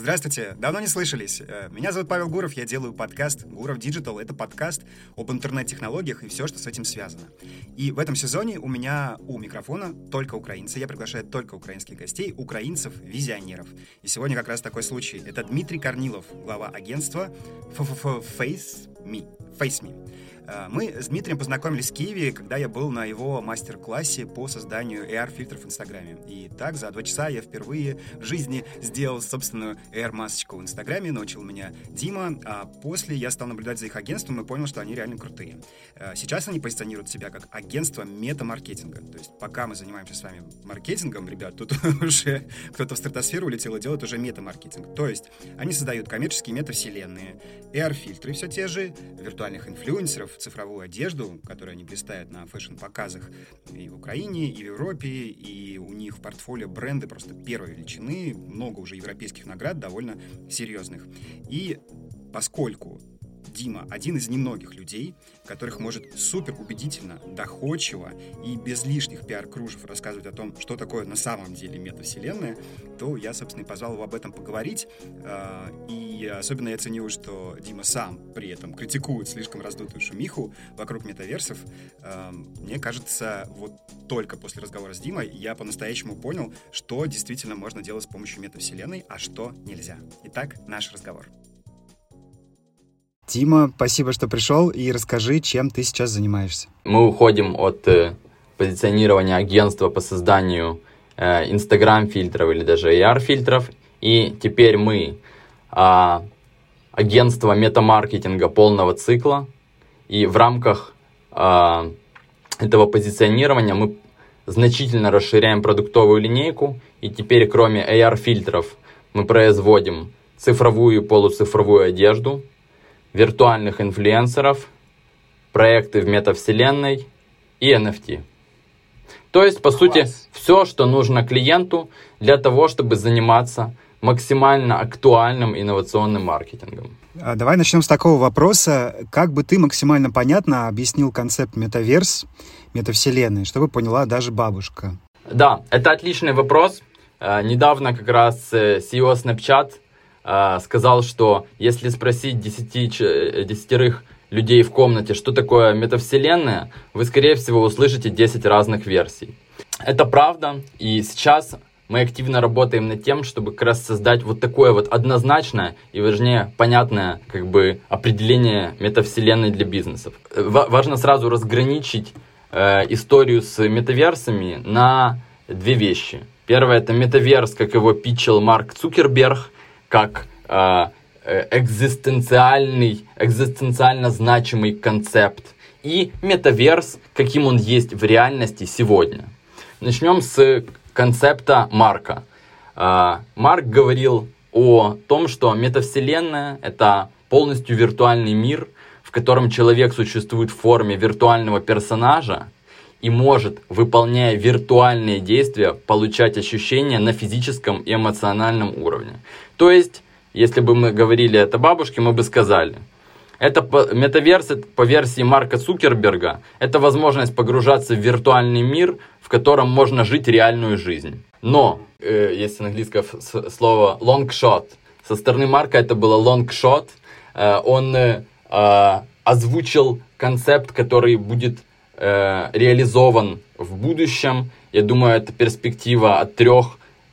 Здравствуйте, давно не слышались. Э, меня зовут Павел Гуров, я делаю подкаст «Гуров Digital». Это подкаст об интернет-технологиях и все, что с этим связано. И в этом сезоне у меня у микрофона только украинцы. Я приглашаю только украинских гостей, украинцев-визионеров. И сегодня как раз такой случай. Это Дмитрий Корнилов, глава агентства Face Me. Face Me. Э, мы с Дмитрием познакомились в Киеве, когда я был на его мастер-классе по созданию AR-фильтров в Инстаграме. И так за два часа я впервые в жизни сделал собственную AR-масочку в Инстаграме, научил меня Дима, а после я стал наблюдать за их агентством и понял, что они реально крутые. Э, сейчас они позиционируют себя как агентство мета-маркетинга. То есть пока мы занимаемся с вами маркетингом, ребят, тут уже кто-то в стратосферу улетел и делает уже мета-маркетинг. То есть они создают коммерческие метавселенные, AR-фильтры все те же, виртуальных инфлюенсеров, цифровую одежду, которую они блистают на фэшн-показах и в Украине, и в Европе, и у них в портфолио бренды просто первой величины, много уже европейских наград, довольно серьезных. И поскольку Дима один из немногих людей, которых может супер убедительно, доходчиво и без лишних пиар-кружев рассказывать о том, что такое на самом деле метавселенная, то я, собственно, и позвал его об этом поговорить. А, и особенно я ценю, что Дима сам при этом критикует слишком раздутую шумиху вокруг метаверсов. А, мне кажется, вот только после разговора с Димой я по-настоящему понял, что действительно можно делать с помощью метавселенной, а что нельзя. Итак, наш разговор. Тима, спасибо, что пришел, и расскажи, чем ты сейчас занимаешься. Мы уходим от э, позиционирования агентства по созданию э, Instagram-фильтров или даже AR-фильтров, и теперь мы э, агентство метамаркетинга полного цикла, и в рамках э, этого позиционирования мы значительно расширяем продуктовую линейку, и теперь кроме AR-фильтров мы производим цифровую и полуцифровую одежду, виртуальных инфлюенсеров, проекты в метавселенной и NFT. То есть, по Класс. сути, все, что нужно клиенту для того, чтобы заниматься максимально актуальным инновационным маркетингом. А давай начнем с такого вопроса. Как бы ты максимально понятно объяснил концепт метаверс, метавселенной, чтобы поняла даже бабушка? Да, это отличный вопрос. Э, недавно как раз э, CEO Snapchat а, сказал, что если спросить десяти, десятерых людей в комнате, что такое метавселенная, вы, скорее всего, услышите 10 разных версий. Это правда, и сейчас мы активно работаем над тем, чтобы как раз создать вот такое вот однозначное и, важнее, понятное как бы определение метавселенной для бизнесов. В- важно сразу разграничить э, историю с метаверсами на две вещи. Первое это метаверс, как его питчил Марк Цукерберг – как э, э, экзистенциальный, экзистенциально значимый концепт, и метаверс, каким он есть в реальности сегодня. Начнем с концепта Марка. Э, Марк говорил о том, что метавселенная — это полностью виртуальный мир, в котором человек существует в форме виртуального персонажа и может, выполняя виртуальные действия, получать ощущения на физическом и эмоциональном уровне. То есть, если бы мы говорили это бабушке, мы бы сказали, это метаверс по версии Марка Цукерберга, это возможность погружаться в виртуальный мир, в котором можно жить реальную жизнь. Но, э, есть английское слово shot, со стороны Марка это было shot, э, он э, э, озвучил концепт, который будет э, реализован в будущем. Я думаю, это перспектива от 3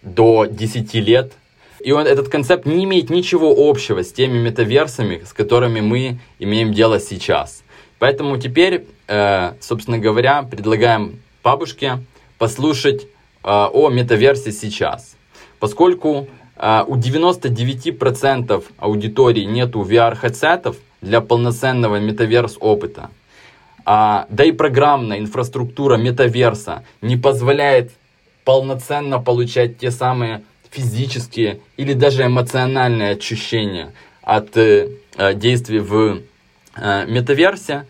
до 10 лет – и он, этот концепт не имеет ничего общего с теми метаверсами, с которыми мы имеем дело сейчас. Поэтому теперь, э, собственно говоря, предлагаем бабушке послушать э, о метаверсе сейчас. Поскольку э, у 99% аудитории нету VR-хедсетов для полноценного метаверс опыта, а, да и программная инфраструктура метаверса не позволяет полноценно получать те самые физические или даже эмоциональные ощущения от э, э, действий в э, метаверсе,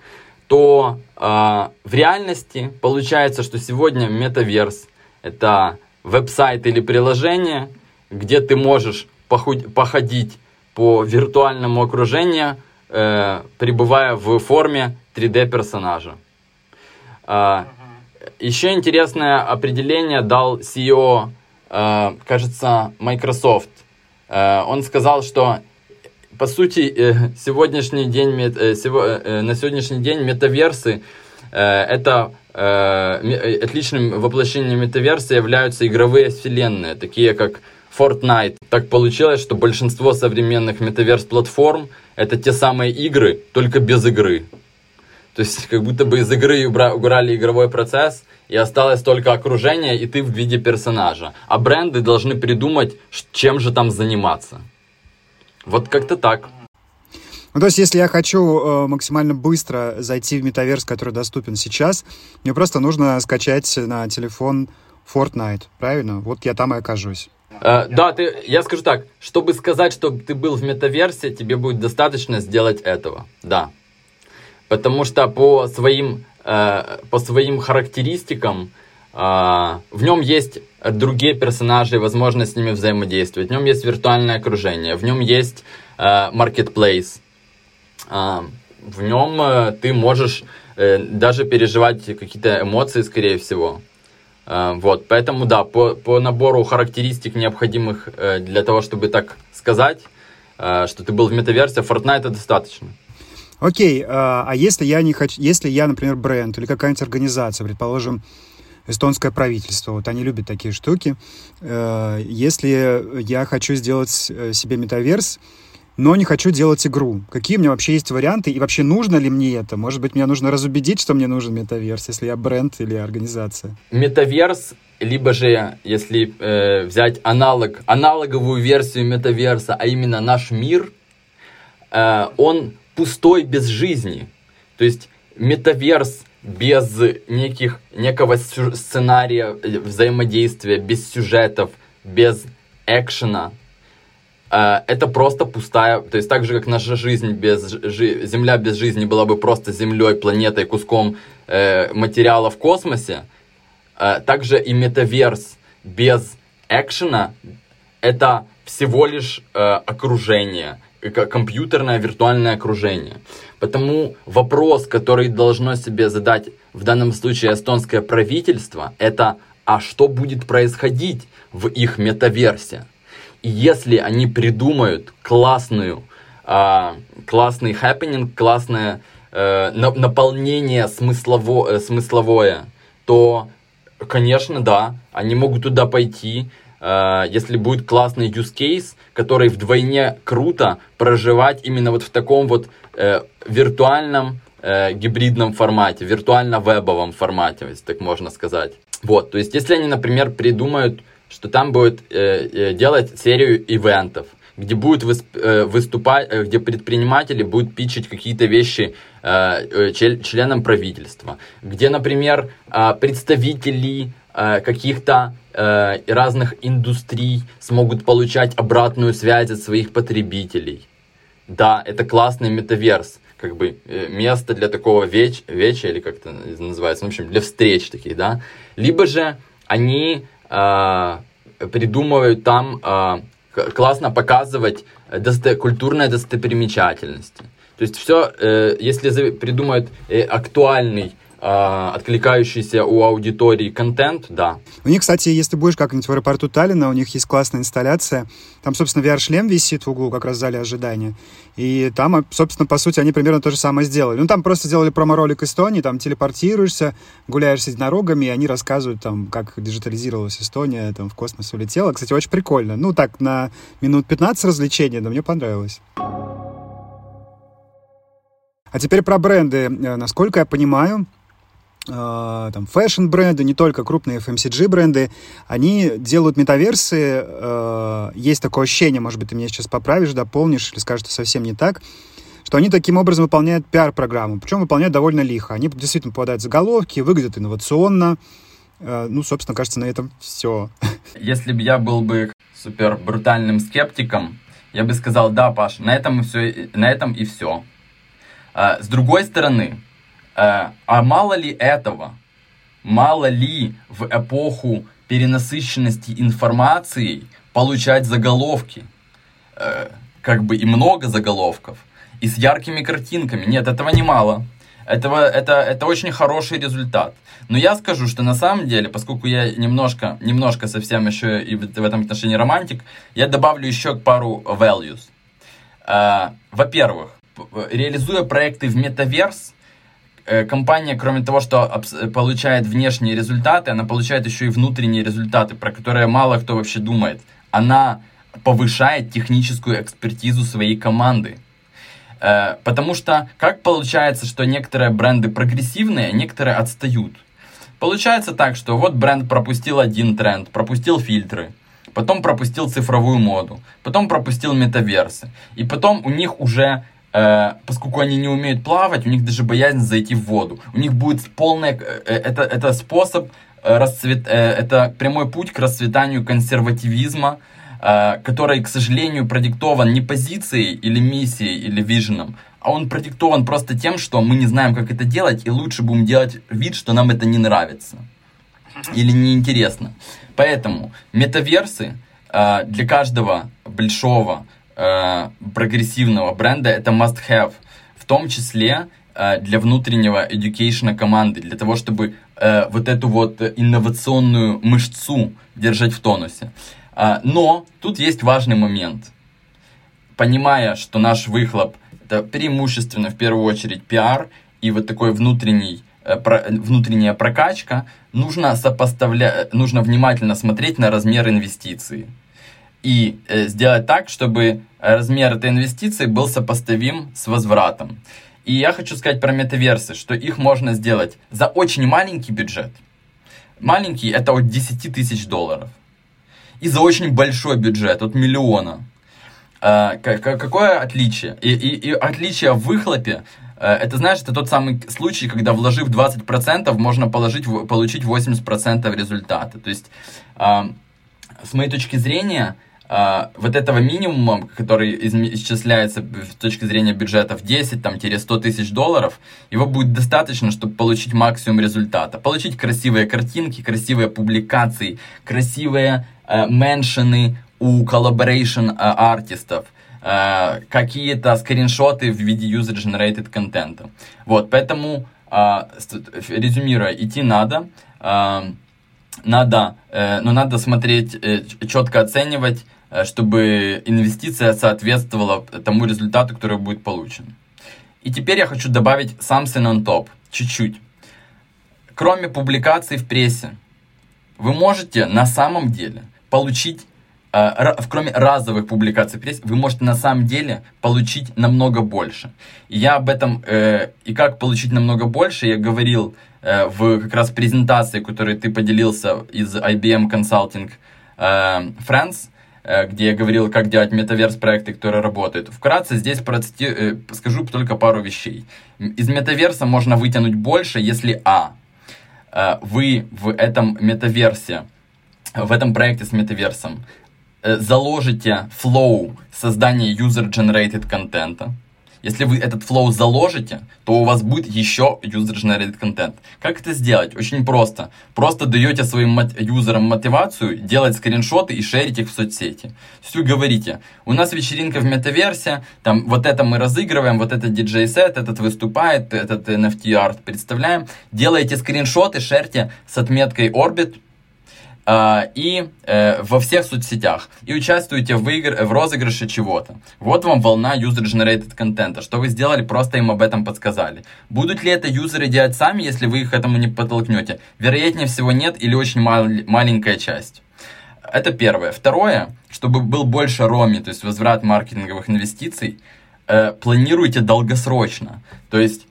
то э, в реальности получается, что сегодня метаверс это веб-сайт или приложение, где ты можешь походить по виртуальному окружению, э, пребывая в форме 3D персонажа. Э, еще интересное определение дал CEO кажется, Microsoft он сказал, что по сути сегодняшний день, на сегодняшний день метаверсы это отличным воплощением метаверса являются игровые вселенные, такие как Fortnite. Так получилось, что большинство современных метаверс-платформ это те самые игры, только без игры. То есть как будто бы из игры убрали игровой процесс, и осталось только окружение, и ты в виде персонажа. А бренды должны придумать, чем же там заниматься. Вот как-то так. Ну, то есть, если я хочу э, максимально быстро зайти в метаверс, который доступен сейчас, мне просто нужно скачать на телефон Fortnite, правильно? Вот я там и окажусь. Э, да, ты, я скажу так, чтобы сказать, что ты был в метаверсе, тебе будет достаточно сделать этого, да. Потому что по своим, э, по своим характеристикам э, в нем есть другие персонажи, возможность с ними взаимодействовать. В нем есть виртуальное окружение, в нем есть э, marketplace. В нем ты можешь даже переживать какие-то эмоции, скорее всего. Вот, поэтому да, по, по набору характеристик, необходимых для того, чтобы так сказать, что ты был в метаверсе, Fortnite достаточно. Окей, а если я не хочу, если я, например, бренд или какая-нибудь организация, предположим, эстонское правительство, вот они любят такие штуки, если я хочу сделать себе метаверс, но не хочу делать игру. Какие у меня вообще есть варианты? И вообще нужно ли мне это? Может быть, мне нужно разубедить, что мне нужен метаверс, если я бренд или организация? Метаверс, либо же, если э, взять аналог, аналоговую версию метаверса, а именно наш мир, э, он пустой без жизни. То есть метаверс без неких, некого сценария э, взаимодействия, без сюжетов, без экшена, Э, это просто пустая, то есть так же, как наша жизнь без, жи, Земля без жизни была бы просто Землей, планетой, куском э, материала в космосе, э, также и метаверс без экшена это всего лишь э, окружение, компьютерное виртуальное окружение. Потому вопрос, который должно себе задать в данном случае эстонское правительство, это а что будет происходить в их метаверсе? И если они придумают классную, э, классный happening, классное э, наполнение смыслово, э, смысловое, то, конечно, да, они могут туда пойти, э, если будет классный use case, который вдвойне круто проживать именно вот в таком вот э, виртуальном э, гибридном формате, виртуально-вебовом формате, если так можно сказать. Вот, то есть, если они, например, придумают что там будет э, э, делать серию ивентов, где высп, э, выступать, э, где предприниматели будут питчить какие-то вещи членам правительства, где, например, представители каких-то э, разных индустрий смогут получать обратную связь от своих потребителей. Да, это классный метаверс, как бы э, место для такого веч, веча, или как это называется, в общем, для встреч таких, да. Либо же они э, придумывают там э, классно показывать досто культурные достопримечательности. То есть все, э, если придумают э, актуальный откликающийся у аудитории контент, да. У них, кстати, если будешь как-нибудь в аэропорту Таллина, у них есть классная инсталляция. Там, собственно, VR-шлем висит в углу, как раз в зале ожидания. И там, собственно, по сути, они примерно то же самое сделали. Ну, там просто сделали промо-ролик Эстонии, там телепортируешься, гуляешь с единорогами, и они рассказывают, там, как диджитализировалась Эстония, там, в космос улетела. Кстати, очень прикольно. Ну, так, на минут 15 развлечения, но мне понравилось. А теперь про бренды. Э, насколько я понимаю, там, фэшн-бренды, не только крупные FMCG-бренды, они делают метаверсы. Э, есть такое ощущение, может быть, ты меня сейчас поправишь, дополнишь или скажешь, что совсем не так, что они таким образом выполняют пиар-программу. Причем выполняют довольно лихо. Они действительно попадают в заголовки, выглядят инновационно. Э, ну, собственно, кажется, на этом все. Если бы я был бы супер брутальным скептиком, я бы сказал, да, Паш, на этом и все, на этом и все. С другой стороны, Э, а мало ли этого? Мало ли в эпоху перенасыщенности информацией получать заголовки? Э, как бы и много заголовков. И с яркими картинками. Нет, этого не мало. этого, это, это очень хороший результат. Но я скажу, что на самом деле, поскольку я немножко, немножко совсем еще и в, в этом отношении романтик, я добавлю еще пару values. Э, во-первых, реализуя проекты в метаверс, э, компания, кроме того, что получает внешние результаты, она получает еще и внутренние результаты, про которые мало кто вообще думает. Она повышает техническую экспертизу своей команды. Э, потому что как получается, что некоторые бренды прогрессивные, а некоторые отстают? Получается так, что вот бренд пропустил один тренд, пропустил фильтры, потом пропустил цифровую моду, потом пропустил метаверсы, и потом у них уже э, поскольку они не умеют плавать, у них даже боязнь зайти в воду. У них будет полная... Э, это, это способ, расцвет, это прямой путь к расцветанию консервативизма, Э, который, к сожалению, продиктован не позицией или миссией или виженом, а он продиктован просто тем, что мы не знаем, как это делать, и лучше будем делать вид, что нам это не нравится или неинтересно. Поэтому метаверсы э, для каждого большого э, прогрессивного бренда это must-have, в том числе для внутреннего education команды, для того, чтобы вот эту вот инновационную мышцу держать в тонусе. А, но тут есть важный момент. Понимая, что наш выхлоп это преимущественно в первую очередь пиар и вот такой внутренний э, внутренняя прокачка, нужно сопоставлять, нужно внимательно смотреть на размер инвестиции и э, сделать так, чтобы размер этой инвестиции был сопоставим с возвратом. И я хочу сказать про метаверсы, что их можно сделать за очень маленький бюджет. Маленький это от 10 тысяч долларов и за очень большой бюджет, от миллиона. А, какое отличие? И, и, и отличие в выхлопе, э, это, знаешь, это тот самый случай, когда вложив 20%, можно положить, получить 80% результата. То есть, а, с моей точки зрения, а, вот этого минимума, который исчисляется с точки зрения бюджета в 10-100 тысяч долларов, его будет достаточно, чтобы получить максимум результата. Получить красивые картинки, красивые публикации, красивые э, меншины у collaboration э, артистов, э, какие-то скриншоты в виде user-generated контента. Вот, поэтому, э, резюмируя, идти надо, э, надо, э, но надо смотреть, э, четко оценивать, чтобы инвестиция соответствовала тому результату, который будет получен. И теперь я хочу добавить something on top, чуть-чуть. Кроме публикаций в прессе, вы можете на самом деле получить, э, кроме разовых публикаций в прессе, вы можете на самом деле получить намного больше. И я об этом, э, и как получить намного больше, я говорил в как раз презентации, которой ты поделился из IBM Consulting Э, где я говорил, как делать метаверс проекты, которые работают. Вкратце здесь процити... Э, скажу только пару вещей. Из метаверса можно вытянуть больше, если а. Э, вы в этом метаверсе, в этом проекте с метаверсом заложите flow создания user-generated контента, если вы этот flow заложите, то у вас будет еще user-generated контент. Как это сделать? Очень просто. Просто даете своим юзерам мотивацию делать скриншоты и share ить их в соцсети. Вы говорите, у нас вечеринка в метаверсе, там вот это мы разыгрываем, вот это диджей-сет, этот выступает, этот NFT-арт представляем. Делаете скриншоты, шерьте с отметкой Orbit, и э, во всех соцсетях и участвуете в, игр, в розыгрыше чего-то. Вот вам волна user-generated контента. Что вы сделали, просто им об этом подсказали. Будут ли это юзеры делать сами, если вы их этому не подтолкнете? Вероятнее всего нет или очень мал, маленькая часть. Это первое. Второе, чтобы был больше роми, то есть возврат маркетинговых инвестиций, э, планируйте долгосрочно. То есть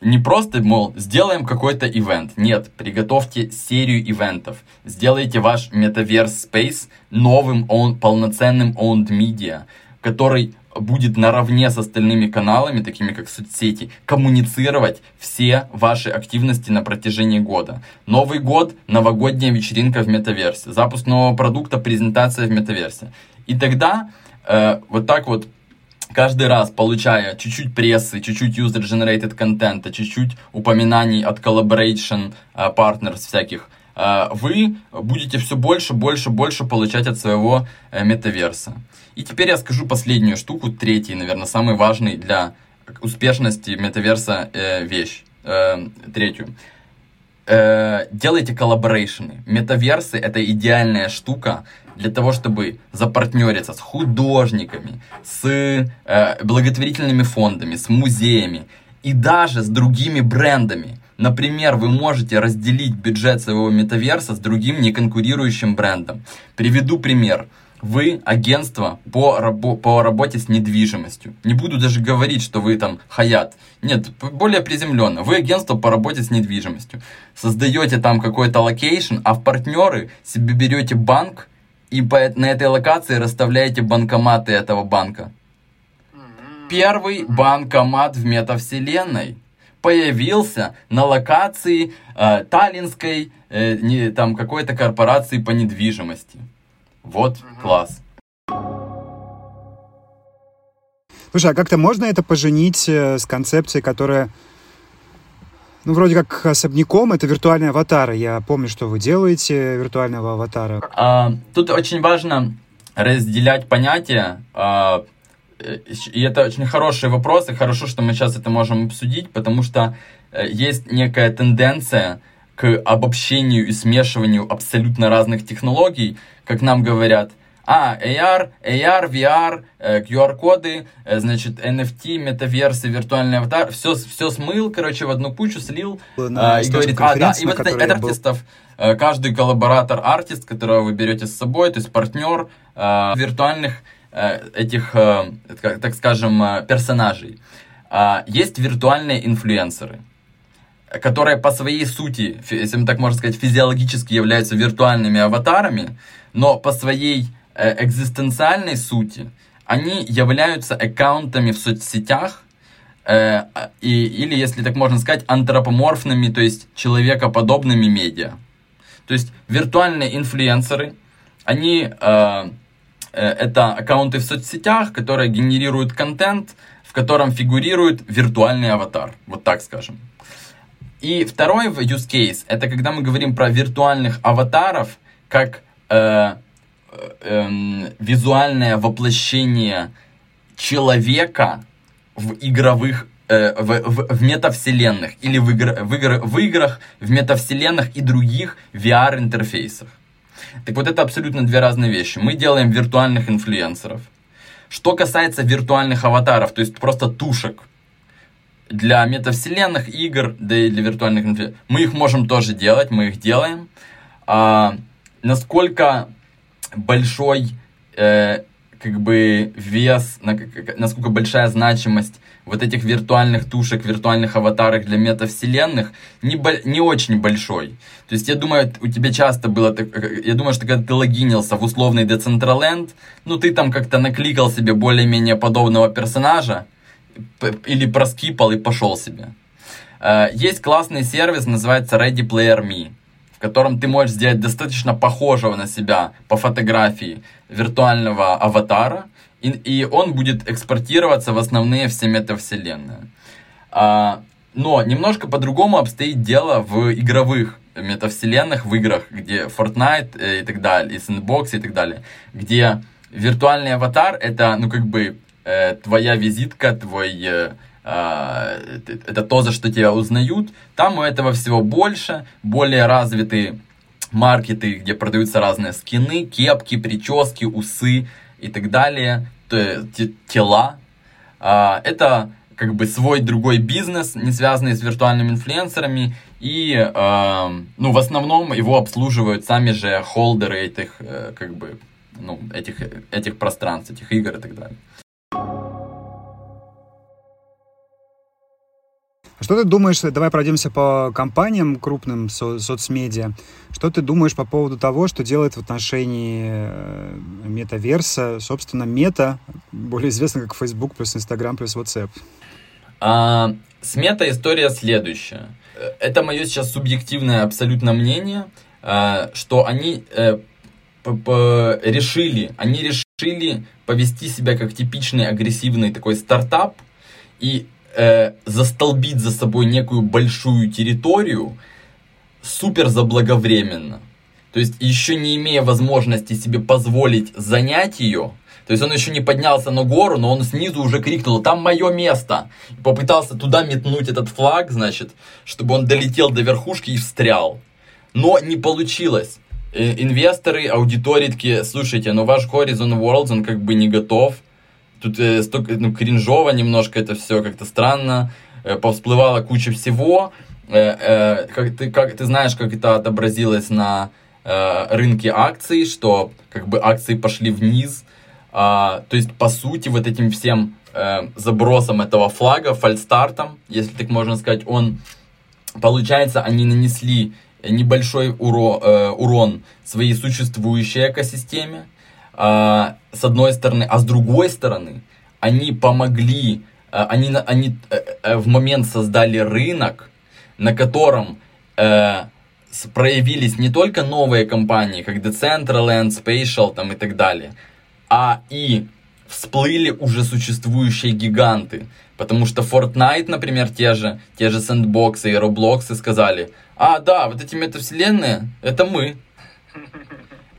не просто, мол, сделаем какой-то ивент. Нет, приготовьте серию ивентов. Сделайте ваш Metaverse Space новым own, полноценным owned media, который будет наравне с остальными каналами, такими как соцсети, коммуницировать все ваши активности на протяжении года. Новый год, новогодняя вечеринка в метаверсе, запуск нового продукта, презентация в метаверсе. И тогда э, вот так вот каждый раз получая чуть-чуть прессы, чуть-чуть user-generated контента, чуть-чуть упоминаний от collaboration uh, partners всяких, uh, вы будете все больше, больше, больше получать от своего uh, метаверса. И теперь я скажу последнюю штуку, третий, наверное, самый важный для успешности метаверса э, вещь. э, третью. Э, делайте collaboration ы. Метаверсы это идеальная штука для того, чтобы запартнериться с художниками, с э, благотворительными фондами, с музеями и даже с другими брендами. Например, вы можете разделить бюджет своего метаверса с другим неконкурирующим брендом. Приведу пример. Вы агентство по, рабо по работе с недвижимостью. Не буду даже говорить, что вы там хаят. Нет, более приземленно. Вы агентство по работе с недвижимостью. Создаете там какой-то location, а в партнеры себе берете банк и по, на этой локации расставляете банкоматы этого банка. Первый банкомат в метавселенной появился на локации э, таллинской э, не, там какой-то корпорации по недвижимости. Вот угу. класс. Слушай, а как-то можно это поженить э, с концепцией, которая, ну, вроде как особняком, это виртуальные аватары. Я помню, что вы делаете виртуального аватара. А, тут очень важно разделять понятия. А, и это очень хороший вопрос, и хорошо, что мы сейчас это можем обсудить, потому что э, есть некая тенденция к обобщению и смешиванию абсолютно разных технологий, как нам говорят, а, AR, AR, VR, QR-коды, э, значит, NFT, метаверсы, виртуальный аватар, все, все смыл, короче, в одну кучу слил. На и говорит, а, да, и вот это, это артистов, был... каждый коллаборатор артист, которого вы берете с собой, то есть партнер виртуальных этих, так скажем, персонажей. Есть виртуальные инфлюенсеры которые по своей сути, если так можно сказать, физиологически являются виртуальными аватарами, но по своей э, экзистенциальной сути они являются аккаунтами в соцсетях, э, и, или, если так можно сказать, антропоморфными, то есть человекоподобными медиа. То есть виртуальные инфлюенсеры, они э, э, это аккаунты в соцсетях, которые генерируют контент, в котором фигурирует виртуальный аватар, вот так скажем. И второй use case, это когда мы говорим про виртуальных аватаров, как э, э, визуальное воплощение человека в игровых э, в, в, в метавселенных или в, игр, в, игр, в играх, в метавселенных и других VR-интерфейсах. Так вот, это абсолютно две разные вещи. Мы делаем виртуальных инфлюенсеров. Что касается виртуальных аватаров, то есть просто тушек, для метавселенных игр, да и для виртуальных инфлюенсеров, мы их можем тоже делать, мы их делаем. А, насколько большой э, как бы вес, на, насколько большая значимость вот этих виртуальных тушек, виртуальных аватарок для метавселенных не, не очень большой. То есть я думаю, у тебя часто было, я думаю, что когда ты логинился в условный Decentraland, ну ты там как-то накликал себе более-менее подобного персонажа, или проскипал и пошел себе. Э, есть классный сервис, называется Ready Player Me, в котором ты можешь сделать достаточно похожего на себя по фотографии виртуального аватара, и, и он будет экспортироваться в основные все метавселенные. А, но немножко по-другому обстоит дело в игровых метавселенных, в играх, где Fortnite э, и так далее, и Sandbox и так далее, где виртуальный аватар это, ну, как бы э, твоя визитка, твой... Э, э, это то, за что тебя узнают. Там у этого всего больше, более развитые маркеты, где продаются разные скины, кепки, прически, усы и так далее, тела. Э, это как бы свой другой бизнес, не связанный с виртуальными инфлюенсерами, и э, ну, в основном его обслуживают сами же холдеры этих, э, как бы, ну, этих, этих пространств, этих игр и так далее. Что ты думаешь, давай пройдемся по компаниям крупным со соцмедиа, что ты думаешь по поводу того, что делает в отношении э, метаверса, собственно, мета, более известно как Facebook плюс Instagram плюс WhatsApp? А, с мета история следующая. Это мое сейчас субъективное абсолютно мнение, а, что они э, решили, они решили повести себя как типичный агрессивный такой стартап и э, застолбить за собой некую большую территорию супер заблаговременно. То есть еще не имея возможности себе позволить занять ее, то есть он еще не поднялся на гору, но он снизу уже крикнул, там мое место. И попытался туда метнуть этот флаг, значит, чтобы он долетел до верхушки и встрял. Но не получилось. Э, инвесторы, аудитории такие, слушайте, ну ваш Horizon Worlds, он как бы не готов. Тут э, столько, ну, кринжово немножко это все как-то странно. Э, повсплывала куча всего. Э, э, как, ты, как, ты знаешь, как это отобразилось на э, рынке акций, что как бы акции пошли вниз. А, то есть, по сути, вот этим всем э, забросом этого флага, фальстартом, если так можно сказать, он, получается, они нанесли небольшой уро, э, урон своей существующей экосистеме, э, с одной стороны, а с другой стороны, они помогли, э, они, они э, в момент создали рынок, на котором э, проявились не только новые компании, как Decentraland, Spatial там, и так далее, а и всплыли уже существующие гиганты. Потому что Fortnite, например, те же, те же Sandbox и Roblox сказали, а, да, вот эти метавселенные, это мы.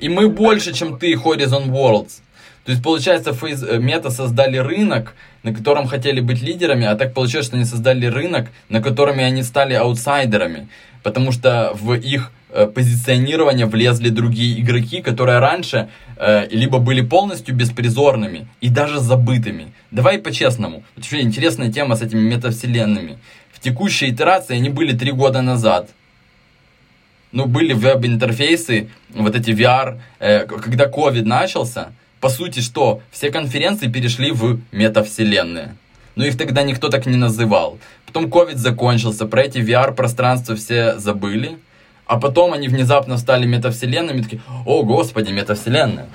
И мы больше, чем ты, Horizon Worlds. То есть, получается, фейс, э, мета создали рынок, на котором хотели быть лидерами, а так получилось, что они создали рынок, на котором они стали аутсайдерами. Потому что в их э, позиционирование влезли другие игроки, которые раньше э, либо были полностью беспризорными и даже забытыми. Давай по-честному. Вот еще интересная тема с этими метавселенными. В текущей итерации они были три года назад. Ну, были веб-интерфейсы, вот эти VR, э, когда COVID начался, по сути, что все конференции перешли в метавселенные. Но их тогда никто так не называл. Потом COVID закончился, про эти VR-пространства все забыли. А потом они внезапно стали метавселенными, такие, о, господи, метавселенная.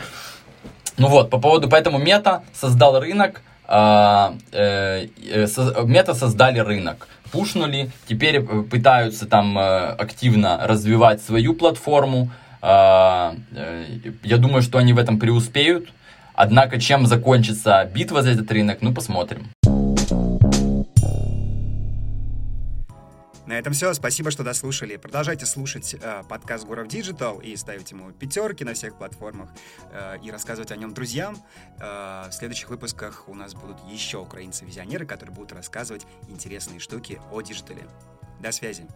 Ну вот, по поводу, поэтому мета создал рынок, мета создали рынок, пушнули, теперь э, пытаются там э, активно развивать свою платформу, а, э, я думаю, что они в этом преуспеют, однако чем закончится битва за этот рынок, ну посмотрим. На этом все. Спасибо, что дослушали. Продолжайте слушать э, подкаст Гуров Digital и ставить ему пятерки на всех платформах э, и рассказывать о нем друзьям. Э, в следующих выпусках у нас будут еще украинцы-визионеры, которые будут рассказывать интересные штуки о диджитале. До связи.